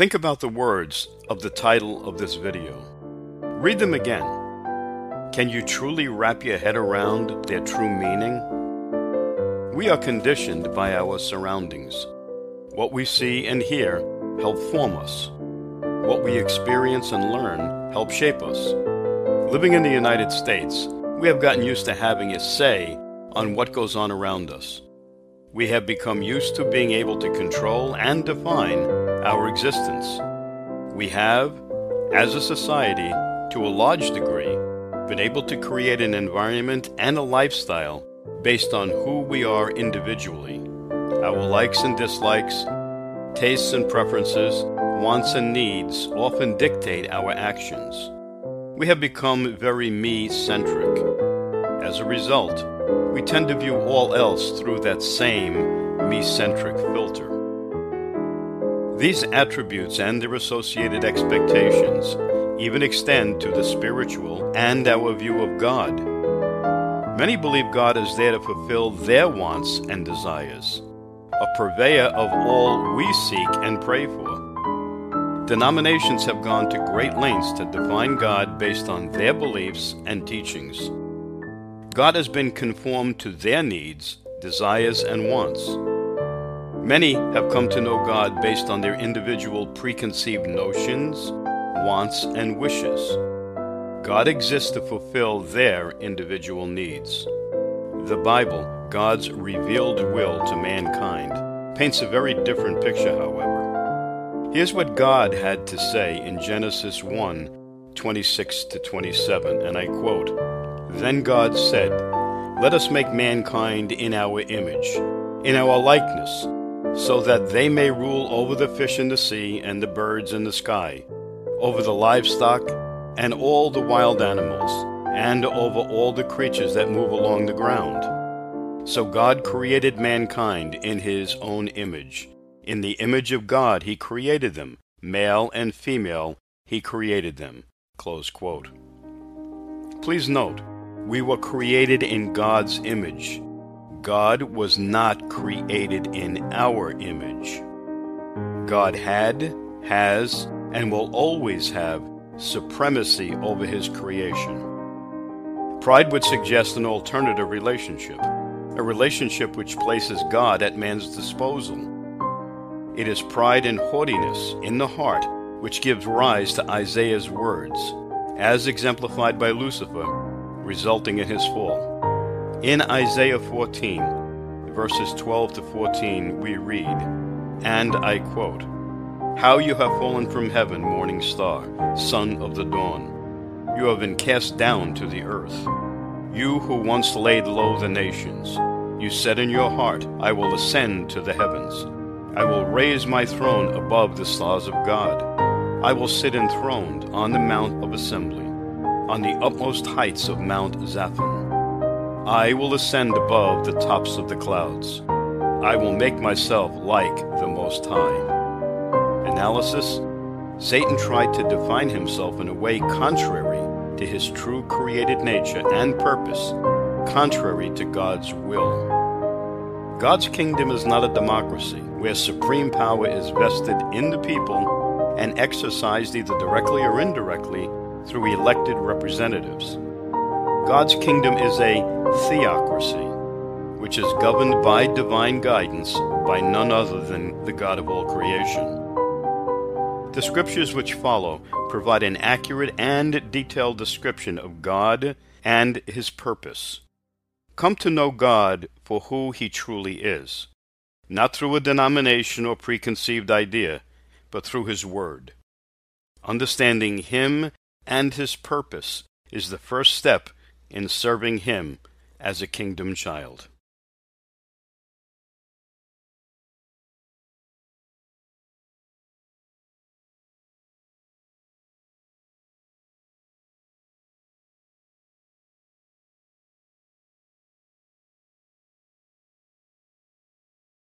Think about the words of the title of this video. Read them again. Can you truly wrap your head around their true meaning? We are conditioned by our surroundings. What we see and hear help form us. What we experience and learn help shape us. Living in the United States, we have gotten used to having a say on what goes on around us. We have become used to being able to control and define our existence. We have, as a society, to a large degree, been able to create an environment and a lifestyle based on who we are individually. Our likes and dislikes, tastes and preferences, wants and needs often dictate our actions. We have become very me centric. As a result, we tend to view all else through that same me centric filter. These attributes and their associated expectations even extend to the spiritual and our view of God. Many believe God is there to fulfill their wants and desires, a purveyor of all we seek and pray for. Denominations have gone to great lengths to define God based on their beliefs and teachings. God has been conformed to their needs, desires, and wants. Many have come to know God based on their individual preconceived notions, wants, and wishes. God exists to fulfill their individual needs. The Bible, God's revealed will to mankind, paints a very different picture, however. Here's what God had to say in Genesis 1 26 to 27, and I quote then God said, Let us make mankind in our image, in our likeness, so that they may rule over the fish in the sea and the birds in the sky, over the livestock and all the wild animals, and over all the creatures that move along the ground. So God created mankind in his own image. In the image of God he created them, male and female, he created them. Please note, we were created in God's image. God was not created in our image. God had, has, and will always have supremacy over his creation. Pride would suggest an alternative relationship, a relationship which places God at man's disposal. It is pride and haughtiness in the heart which gives rise to Isaiah's words, as exemplified by Lucifer resulting in his fall. In Isaiah 14, verses 12 to 14, we read, and I quote, How you have fallen from heaven, morning star, son of the dawn. You have been cast down to the earth. You who once laid low the nations, you said in your heart, I will ascend to the heavens. I will raise my throne above the stars of God. I will sit enthroned on the mount of assembly on the utmost heights of Mount Zaphon. I will ascend above the tops of the clouds. I will make myself like the Most High. Analysis Satan tried to define himself in a way contrary to his true created nature and purpose, contrary to God's will. God's kingdom is not a democracy where supreme power is vested in the people and exercised either directly or indirectly through elected representatives. God's kingdom is a theocracy, which is governed by divine guidance by none other than the God of all creation. The scriptures which follow provide an accurate and detailed description of God and His purpose. Come to know God for who He truly is, not through a denomination or preconceived idea, but through His Word. Understanding Him and his purpose is the first step in serving him as a kingdom child.